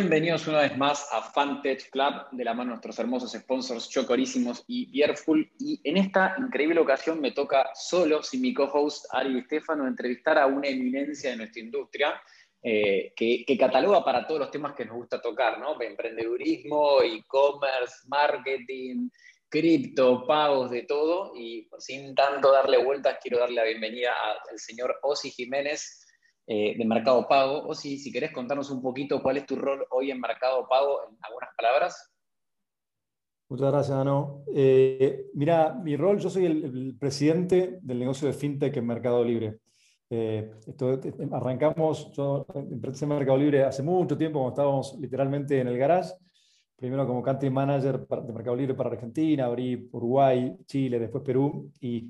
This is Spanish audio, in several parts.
Bienvenidos una vez más a Fantech Club, de la mano de nuestros hermosos sponsors Chocorísimos y Bierful. Y en esta increíble ocasión me toca solo, sin mi co-host Ari Estefano, entrevistar a una eminencia de nuestra industria eh, que, cataloga para todos los temas que nos gusta tocar, ¿no? Emprendedurismo, e-commerce, marketing, cripto, pagos, de todo. Y sin tanto darle vueltas, quiero darle la bienvenida al señor Osi Jiménez eh, de Mercado Pago. O si, si querés contarnos un poquito cuál es tu rol hoy en Mercado Pago, en algunas palabras. Muchas gracias, Ano. Eh, mira, mi rol, yo soy el, presidente del negocio de FinTech en Mercado Libre. Eh, arrancamos, yo empecé en Mercado Libre hace mucho tiempo, cuando estábamos literalmente en el garage. Primero como country manager de Mercado Libre para Argentina, abrí Uruguay, Chile, después Perú. Y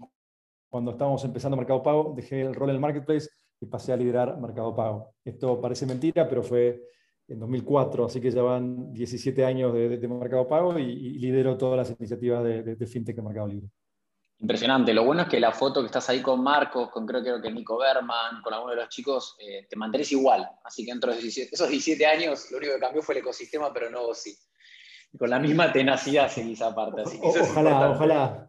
cuando estábamos empezando Mercado Pago, dejé el rol en el marketplace y pasé a liderar Mercado Pago. Esto parece mentira, pero fue en 2004, así que ya van 17 años de, Mercado Pago y, lidero todas las iniciativas de, FinTech en Mercado Libre. Impresionante. Lo bueno es que la foto que estás ahí con Marcos, con creo, creo que Nico Berman, con alguno de los chicos, eh, te mantienes igual. Así que dentro de esos 17 años, lo único que cambió fue el ecosistema, pero no vos sí. con la misma tenacidad seguís aparte. Así ojalá, ojalá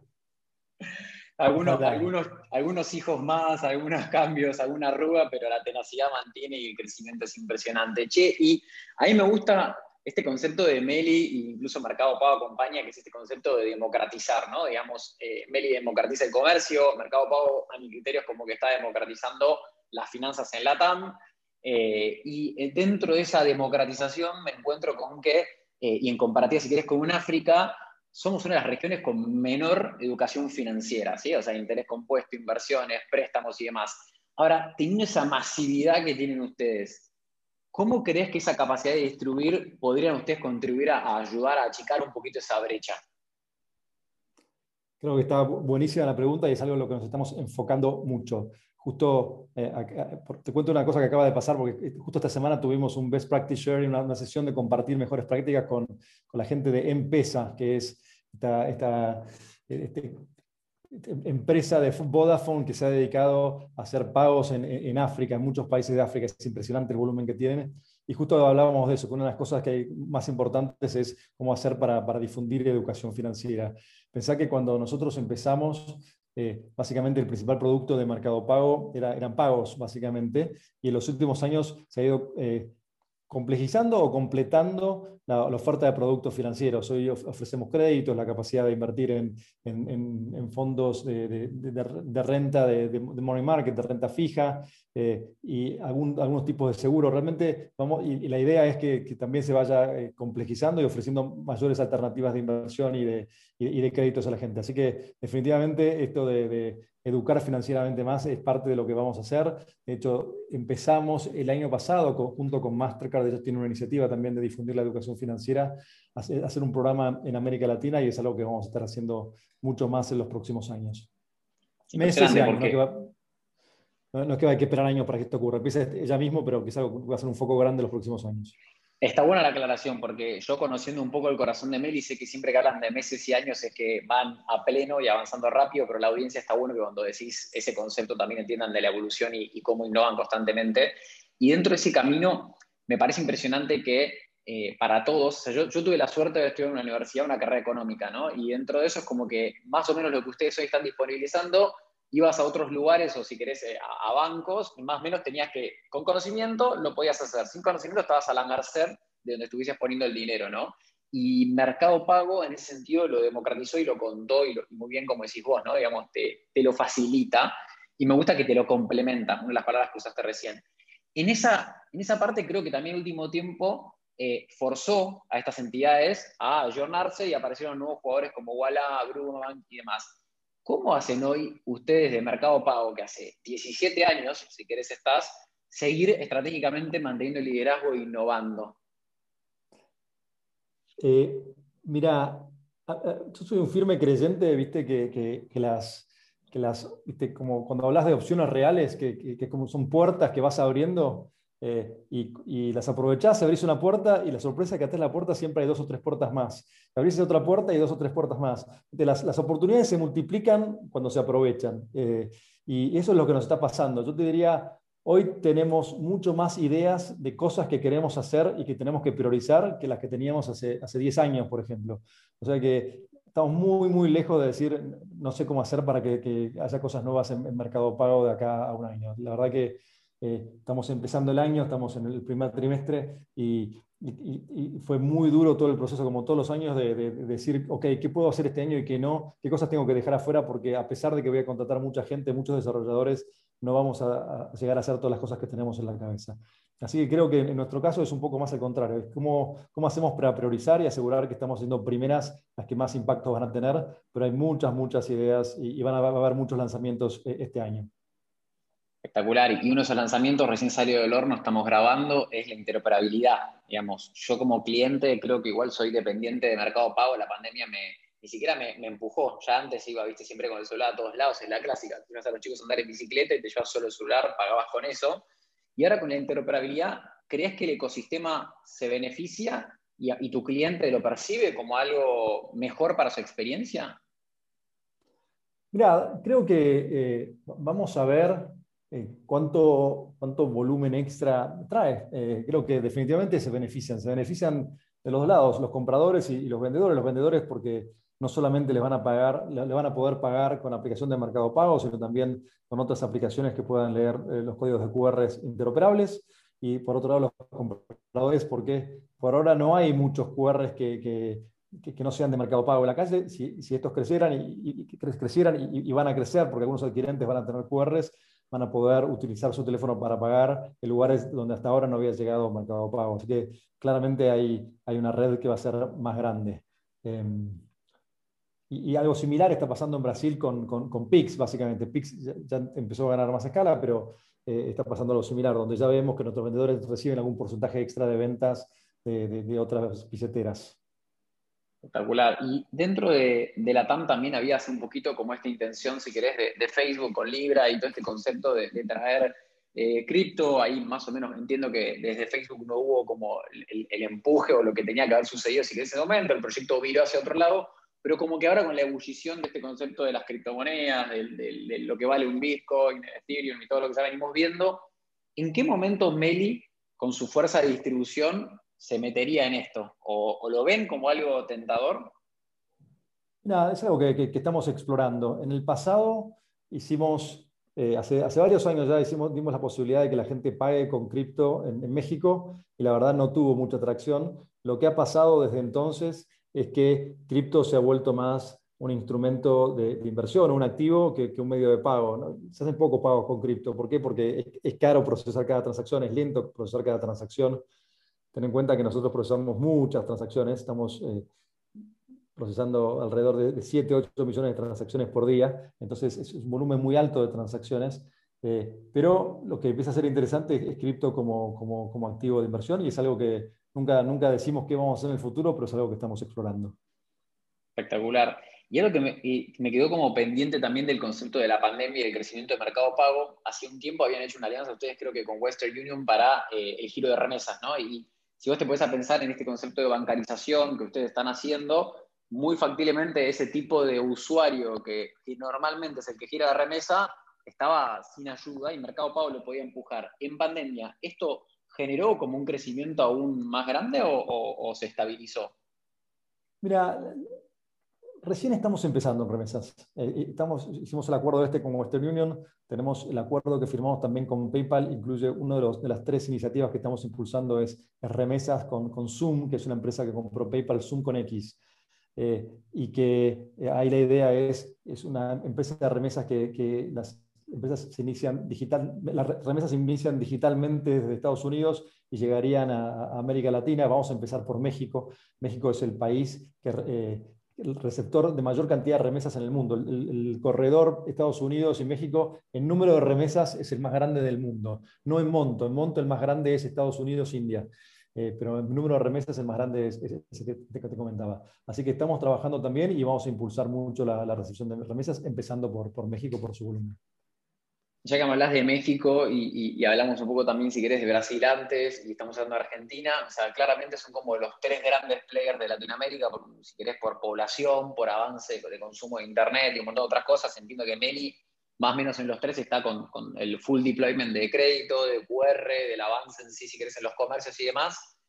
algunos, algunos, algunos hijos más, algunos cambios, alguna arruga, pero la tenacidad mantiene y el crecimiento es impresionante. Che, y a mí me gusta este concepto de Meli, e incluso Mercado Pago acompaña, que es este concepto de democratizar, ¿no? Digamos, eh, Meli democratiza el comercio, Mercado Pago, a mi criterio, es como que está democratizando las finanzas en LATAM, eh, y dentro de esa democratización me encuentro con que, eh, y en comparativa, si quieres, con un África, somos una de las regiones con menor educación financiera, ¿sí? o sea, interés compuesto, inversiones, préstamos y demás. Ahora, teniendo esa masividad que tienen ustedes, ¿cómo crees que esa capacidad de distribuir podrían ustedes contribuir a, ayudar a achicar un poquito esa brecha? Creo que está buenísima la pregunta y es algo en lo que nos estamos enfocando mucho. Justo, eh, te cuento una cosa que acaba de pasar, porque eh, justo esta semana tuvimos un Best Practice Sharing, una, sesión de compartir mejores prácticas con, con la gente de Empesa, que es esta, esta este, empresa de Vodafone que se ha dedicado a hacer pagos en, en, África, en muchos países de África. Es impresionante el volumen que tienen. Y justo hablábamos de eso, que una de las cosas que hay más importantes es cómo hacer para, para difundir educación financiera. Pensá que cuando nosotros empezamos, eh, básicamente el principal producto de Mercado Pago era, eran pagos, básicamente, y en los últimos años se ha ido eh, complejizando o completando la, oferta de productos financieros. Hoy ofrecemos créditos, la capacidad de invertir en, en, fondos de, renta, de, money market, de renta fija eh, y algunos tipos de seguros. Realmente, vamos, y, la idea es que, que, también se vaya eh, complejizando y ofreciendo mayores alternativas de inversión y de, y de créditos a la gente. Así que definitivamente esto de educar financieramente más es parte de lo que vamos a hacer. De hecho, empezamos el año pasado, junto con Mastercard, ellos tienen una iniciativa también de difundir la educación financiera, hacer un programa en América Latina y es algo que vamos a estar haciendo mucho más en los próximos años. Meses y años, no, no, es que hay que esperar años para que esto ocurra. Empieza ya mismo, pero quizás va a ser un foco grande en los próximos años. Está buena la aclaración, porque yo conociendo un poco el corazón de Meli, sé que siempre que hablan de meses y años es que van a pleno y avanzando rápido, pero la audiencia está bueno que cuando decís ese concepto también entiendan de la evolución y, cómo innovan constantemente. Y dentro de ese camino, me parece impresionante que eh, para todos, yo, tuve la suerte de estudiar en una universidad, una carrera económica, ¿no? Y dentro de eso es como que más o menos lo que ustedes hoy están disponibilizando ibas a otros lugares o si querés eh, a, bancos, más o menos tenías que, con conocimiento lo podías hacer, sin conocimiento estabas a la de donde estuvieses poniendo el dinero, ¿no? Y Mercado Pago en ese sentido lo democratizó y lo contó y, muy bien como decís vos, ¿no? Digamos, te, te, lo facilita y me gusta que te lo complementa, una de las palabras que usaste recién. En esa, en esa parte creo que también el último tiempo eh, forzó a estas entidades a ayornarse y aparecieron nuevos jugadores como Walla, Grubank y demás. ¿Cómo hacen hoy ustedes de Mercado Pago, que hace 17 años, si querés estás, seguir estratégicamente manteniendo el liderazgo e innovando? Eh, mira, yo soy un firme creyente, viste, que, las, que las como cuando hablas de opciones reales, que, como son puertas que vas abriendo, eh, y, las aprovechás, abrís una puerta y la sorpresa es que atrás la puerta siempre hay dos o tres puertas más. Abrís otra puerta y dos o tres puertas más. Las, las oportunidades se multiplican cuando se aprovechan. Eh, y eso es lo que nos está pasando. Yo te diría, hoy tenemos mucho más ideas de cosas que queremos hacer y que tenemos que priorizar que las que teníamos hace, hace 10 años, por ejemplo. O sea que estamos muy, muy lejos de decir, no sé cómo hacer para que, haya cosas nuevas en, Mercado Pago de acá a un año. La verdad que eh, estamos empezando el año, estamos en el primer trimestre y, fue muy duro todo el proceso, como todos los años, de, decir, ok, ¿qué puedo hacer este año y qué no? ¿Qué cosas tengo que dejar afuera? Porque a pesar de que voy a contratar mucha gente, muchos desarrolladores, no vamos a llegar a hacer todas las cosas que tenemos en la cabeza. Así que creo que en nuestro caso es un poco más al contrario. Es cómo, cómo hacemos para priorizar y asegurar que estamos siendo primeras las que más impacto van a tener, pero hay muchas, muchas ideas y, van a, haber muchos lanzamientos eh, este año. Espectacular. Y uno de esos lanzamientos recién salió del horno, estamos grabando, es la interoperabilidad. Digamos, yo como cliente creo que igual soy dependiente de Mercado Pago. La pandemia ni siquiera me, empujó. Ya antes iba, viste, siempre con el celular a todos lados, es la clásica. Tú a los chicos a andar en bicicleta y te llevas solo el celular, pagabas con eso y ahora con la interoperabilidad, ¿crees que el ecosistema se beneficia y, tu cliente lo percibe como algo mejor para su experiencia? Mira, creo que eh, vamos a ver eh, cuánto, cuánto volumen extra trae. Eh, creo que definitivamente se benefician. Se benefician de los lados, los compradores y, los vendedores. Los vendedores porque no solamente le van a pagar, le, van a poder pagar con aplicación de Mercado Pago, sino también con otras aplicaciones que puedan leer eh, los códigos de QR interoperables. Y por otro lado, los compradores, porque por ahora no hay muchos QR que, que, que, no sean de Mercado Pago en la calle. Si, si estos crecieran y, y crecieran y, van a crecer, porque algunos adquirentes van a tener QRs, van a poder utilizar su teléfono para pagar en lugares donde hasta ahora no había llegado Mercado Pago. Así que claramente hay, hay una red que va a ser más grande. Em, y, algo similar está pasando en Brasil con, con, Pix, básicamente. Pix ya, empezó a ganar más escala, pero eh, está pasando algo similar, donde ya vemos que nuestros vendedores reciben algún porcentaje extra de ventas de, otras billeteras. Espectacular. Y dentro de, la TAM también había hace un poquito como esta intención, si querés, de, Facebook con Libra y todo este concepto de, traer eh, cripto. Ahí más o menos entiendo que desde Facebook no hubo como el, el, empuje o lo que tenía que haber sucedido si en ese momento. El proyecto viró hacia otro lado pero como que ahora con la ebullición de este concepto de las criptomonedas, de, lo que vale un Bitcoin, Ethereum y todo lo que ya venimos viendo, ¿en qué momento Meli, con su fuerza de distribución, se metería en esto? ¿O, lo ven como algo tentador? Nada, es algo que, estamos explorando. En el pasado hicimos, eh, hace, varios años ya dimos la posibilidad de que la gente pague con cripto en, México y la verdad no tuvo mucha atracción. Lo que ha pasado desde entonces es que cripto se ha vuelto más un instrumento de, inversión, un activo que, un medio de pago. Se hacen poco pagos con cripto. ¿Por qué? Porque es, caro procesar cada transacción, es lento procesar cada transacción. Ten en cuenta que nosotros procesamos muchas transacciones, estamos eh, procesando alrededor de, 7, 8 millones de transacciones por día, entonces es un volumen muy alto de transacciones. Eh, pero lo que empieza a ser interesante es, cripto como, como, como activo de inversión y es algo que Nunca, nunca decimos qué vamos a hacer en el futuro, pero es algo que estamos explorando. Espectacular. Y algo que me, quedó como pendiente también del concepto de la pandemia y del crecimiento de mercado pago, hace un tiempo habían hecho una alianza ustedes creo que con Western Union para eh, el giro de remesas, ¿no? Si vos te puedes a pensar en este concepto de bancarización que ustedes están haciendo, muy factiblemente ese tipo de usuario que, que normalmente es el que gira de remesa, estaba sin ayuda y Mercado Pago lo podía empujar. En pandemia, ¿esto generó como un crecimiento aún más grande o, se estabilizó? Mira, recién estamos empezando en remesas. Eh, estamos, hicimos el acuerdo este con Western Union, tenemos el acuerdo que firmamos también con PayPal, incluye una de, de las tres iniciativas que estamos impulsando es, remesas con, con, Zoom, que es una empresa que compró PayPal, Zoom con X. Eh, y que eh, ahí la idea es, es una empresa de remesas que, que las empresas se inician digital, las remesas se inician digitalmente desde Estados Unidos y llegarían a, América Latina. Vamos a empezar por México. México es el país que eh, el receptor de mayor cantidad de remesas en el mundo. El, corredor Estados Unidos y México en número de remesas es el más grande del mundo, no en monto. En monto el más grande es Estados Unidos, India. Eh, pero el número de remesas el más grande es ese que te, comentaba. Así que estamos trabajando también y vamos a impulsar mucho la, recepción de remesas, empezando por, por México por su volumen ya que me hablas de México y, hablamos un poco también, si querés, de Brasil antes y estamos hablando de Argentina, o sea, claramente son como los tres grandes players de Latinoamérica, si querés, por población, por avance de consumo de Internet y un montón de otras cosas. Entiendo que Meli más o menos en los tres está con, el full deployment de crédito, de QR, del avance en sí, si querés, en los comercios y demás.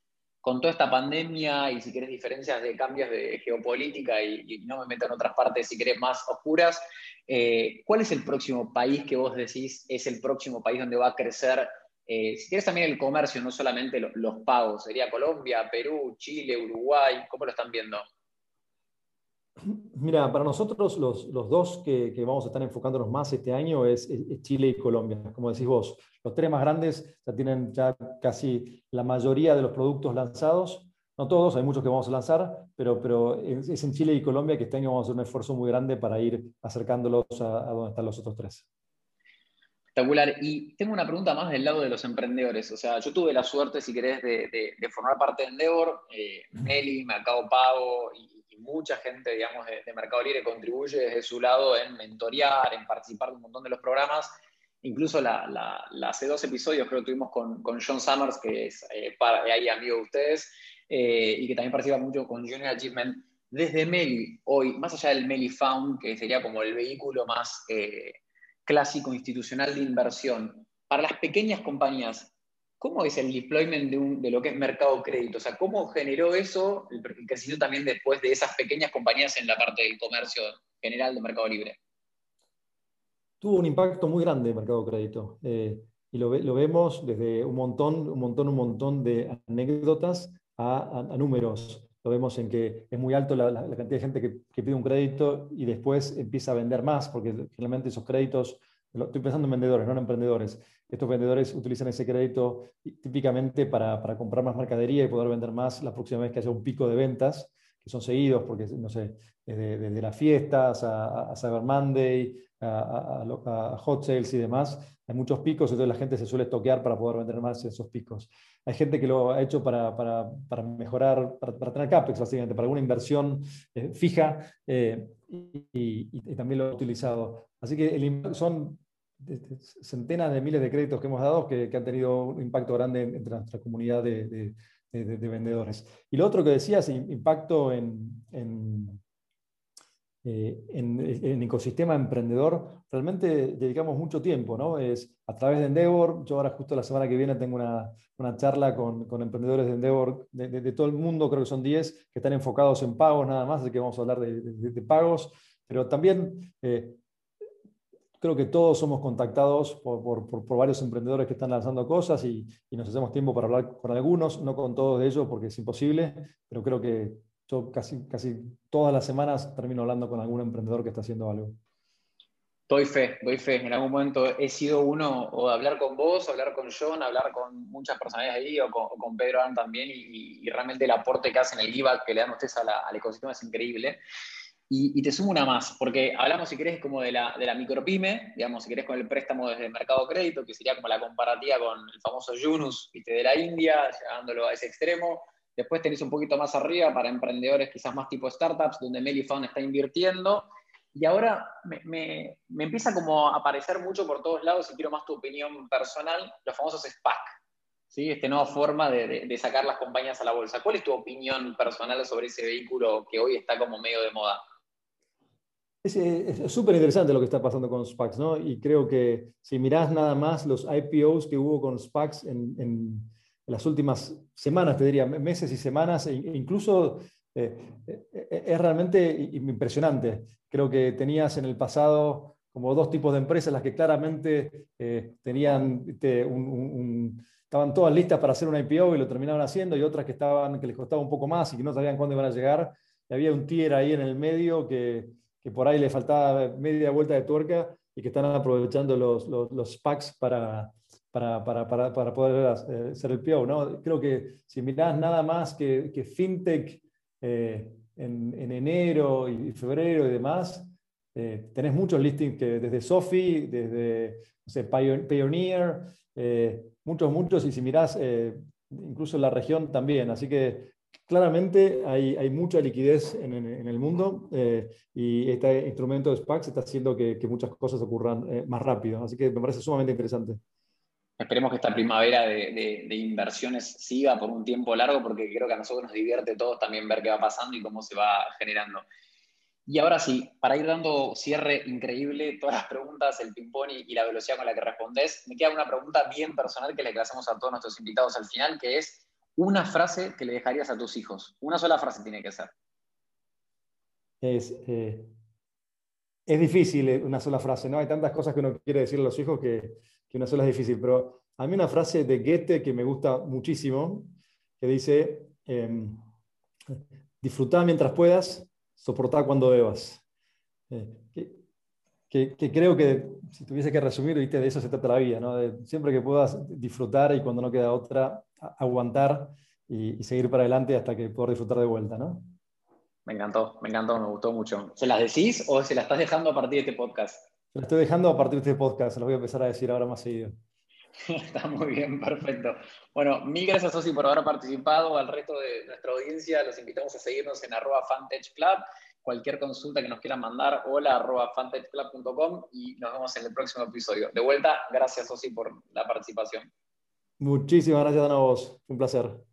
Con toda esta pandemia y si querés diferencias de cambios de geopolítica y, no me meto en otras partes, si querés, más oscuras, eh, ¿cuál es el próximo país que vos decís es el próximo país donde va a crecer eh, si quieres también el comercio, no solamente los pagos, sería Colombia, Perú, Chile, Uruguay, ¿cómo lo están viendo? Mira, para nosotros los, dos que, vamos a estar enfocándonos más este año es, Chile y Colombia. Como decís vos, los tres más grandes ya tienen ya casi la mayoría de los productos lanzados. No todos, hay muchos que vamos a lanzar, pero, pero es en Chile y Colombia que este año vamos a hacer un esfuerzo muy grande para ir acercándolos a, a donde están los otros tres. Espectacular. Y tengo una pregunta más del lado de los emprendedores. O sea, yo tuve la suerte, si querés, de, formar parte de Endeavor. Eh, Meli, Mercado Pago y, mucha gente, digamos, de, Mercado Libre contribuye desde su lado en mentorear, en participar de un montón de los programas. Incluso la, hace dos episodios creo que tuvimos con, John Summers, que es eh, para, ahí amigo de ustedes, eh, y que también participa mucho con Junior Achievement. Desde Meli, hoy, más allá del Meli Found, que sería como el vehículo más eh, clásico institucional de inversión, para las pequeñas compañías, ¿cómo es el deployment de, lo que es mercado crédito? O sea, ¿cómo generó eso el, crecimiento también después de esas pequeñas compañías en la parte del comercio general de Mercado Libre? Tuvo un impacto muy grande el mercado crédito. Eh, y lo, vemos desde un montón, un montón, un montón de anécdotas a, números. Lo vemos en que es muy alto la, cantidad de gente que, que, pide un crédito y después empieza a vender más, porque finalmente esos créditos, estoy pensando en vendedores, no en emprendedores, estos vendedores utilizan ese crédito típicamente para, para, comprar más mercadería y poder vender más la próxima vez que haya un pico de ventas, que son seguidos, porque, no sé, desde, desde las fiestas a, a, Cyber Monday, a, a, hot sales y demás, hay muchos picos, entonces la gente se suele toquear para poder vender más esos picos. Hay gente que lo ha hecho para, para, para mejorar, para, tener CAPEX, básicamente, para alguna inversión eh, fija eh, y, y, también lo ha utilizado. Así que el, son centenas de miles de créditos que hemos dado que, han tenido un impacto grande entre nuestra comunidad de, vendedores. Y lo otro que decías, impacto en, en, eh, en, ecosistema emprendedor, realmente dedicamos mucho tiempo, ¿no? Es a través de Endeavor, yo ahora justo la semana que viene tengo una, una charla con, con, emprendedores de Endeavor de, todo el mundo, creo que son 10, que están enfocados en pagos nada más, así que vamos a hablar de, pagos, pero también eh, creo que todos somos contactados por, varios emprendedores que están lanzando cosas y, nos hacemos tiempo para hablar con algunos, no con todos de ellos porque es imposible, pero creo que yo casi, casi todas las semanas termino hablando con algún emprendedor que está haciendo algo. Doy fe, doy fe. En algún momento he sido uno o hablar con vos, hablar con John, hablar con muchas personas ahí o con, Pedro Ann también y, realmente el aporte que hacen, el IVA que le dan ustedes al ecosistema es increíble. Y, te sumo una más, porque hablamos, si querés, como de la, de la micropyme, digamos, si querés, con el préstamo desde el mercado crédito, que sería como la comparativa con el famoso Yunus de la India, llevándolo a ese extremo. Después tenés un poquito más arriba para emprendedores quizás más tipo startups, donde Melifone está invirtiendo. Y ahora me, me, empieza como a aparecer mucho por todos lados, y quiero más tu opinión personal, los famosos SPAC, ¿sí? Esta nueva forma de, de sacar las compañías a la bolsa. ¿Cuál es tu opinión personal sobre ese vehículo que hoy está como medio de moda? Es súper interesante lo que está pasando con SPACs, ¿no? Y creo que si mirás nada más los IPOs que hubo con SPACs en, en las últimas semanas, te diría, meses y semanas, e incluso eh, eh, es realmente impresionante. Creo que tenías en el pasado como dos tipos de empresas, las que claramente eh, tenían un, estaban todas listas para hacer un IPO y lo terminaban haciendo, y otras que, estaban, que les costaba un poco más y que no sabían cuándo iban a llegar. Y había un tier ahí en el medio que que por ahí le faltaba media vuelta de tuerca y que están aprovechando los, los, los para, para, para, para, poder eh, ser el PO. ¿no? Creo que si mirás nada más que, que FinTech eh, en, en, enero y febrero y demás, eh, tenés muchos listings que desde Sophie, desde no sé, Pioneer, muchos, muchos, y si mirás incluso en la región también. Así que claramente hay, hay, mucha liquidez en, en, el mundo eh, y este instrumento de SPACs está haciendo que, que muchas cosas ocurran eh, más rápido. Así que me parece sumamente interesante. Esperemos que esta primavera de, inversiones siga por un tiempo largo porque creo que a nosotros nos divierte todos también ver qué va pasando y cómo se va generando. Y ahora sí, para ir dando cierre increíble, todas las preguntas, el ping-pong y, la velocidad con la que respondes, me queda una pregunta bien personal que le hacemos a todos nuestros invitados al final, que es una frase que le dejarías a tus hijos. Una sola frase tiene que ser. Es, eh, es difícil eh, una sola frase, ¿no? Hay tantas cosas que uno quiere decirle a los hijos que, una sola es difícil, pero a mí una frase de Goethe que me gusta muchísimo, que dice, eh, mientras puedas, soportar cuando debas. Eh, que, creo que si tuviese que resumir, ¿viste? de eso se trata la vida, ¿no? siempre que puedas disfrutar y cuando no queda otra, aguantar y, seguir para adelante hasta que puedas disfrutar de vuelta. ¿no? Me encantó, me encantó, me gustó mucho. ¿Se las decís o se las estás dejando a partir de este podcast? Se las estoy dejando a partir de este podcast, se las voy a empezar a decir ahora más seguido. Está muy bien, perfecto. Bueno, mil gracias, Sosi, por haber participado. Al resto de nuestra audiencia, los invitamos a seguirnos en arroba Club. Cualquier consulta que nos quieran mandar, hola arroba fantechclub.com y nos vemos en el próximo episodio. De vuelta, gracias, Sosi, por la participación. Muchísimas gracias a vos. Un placer.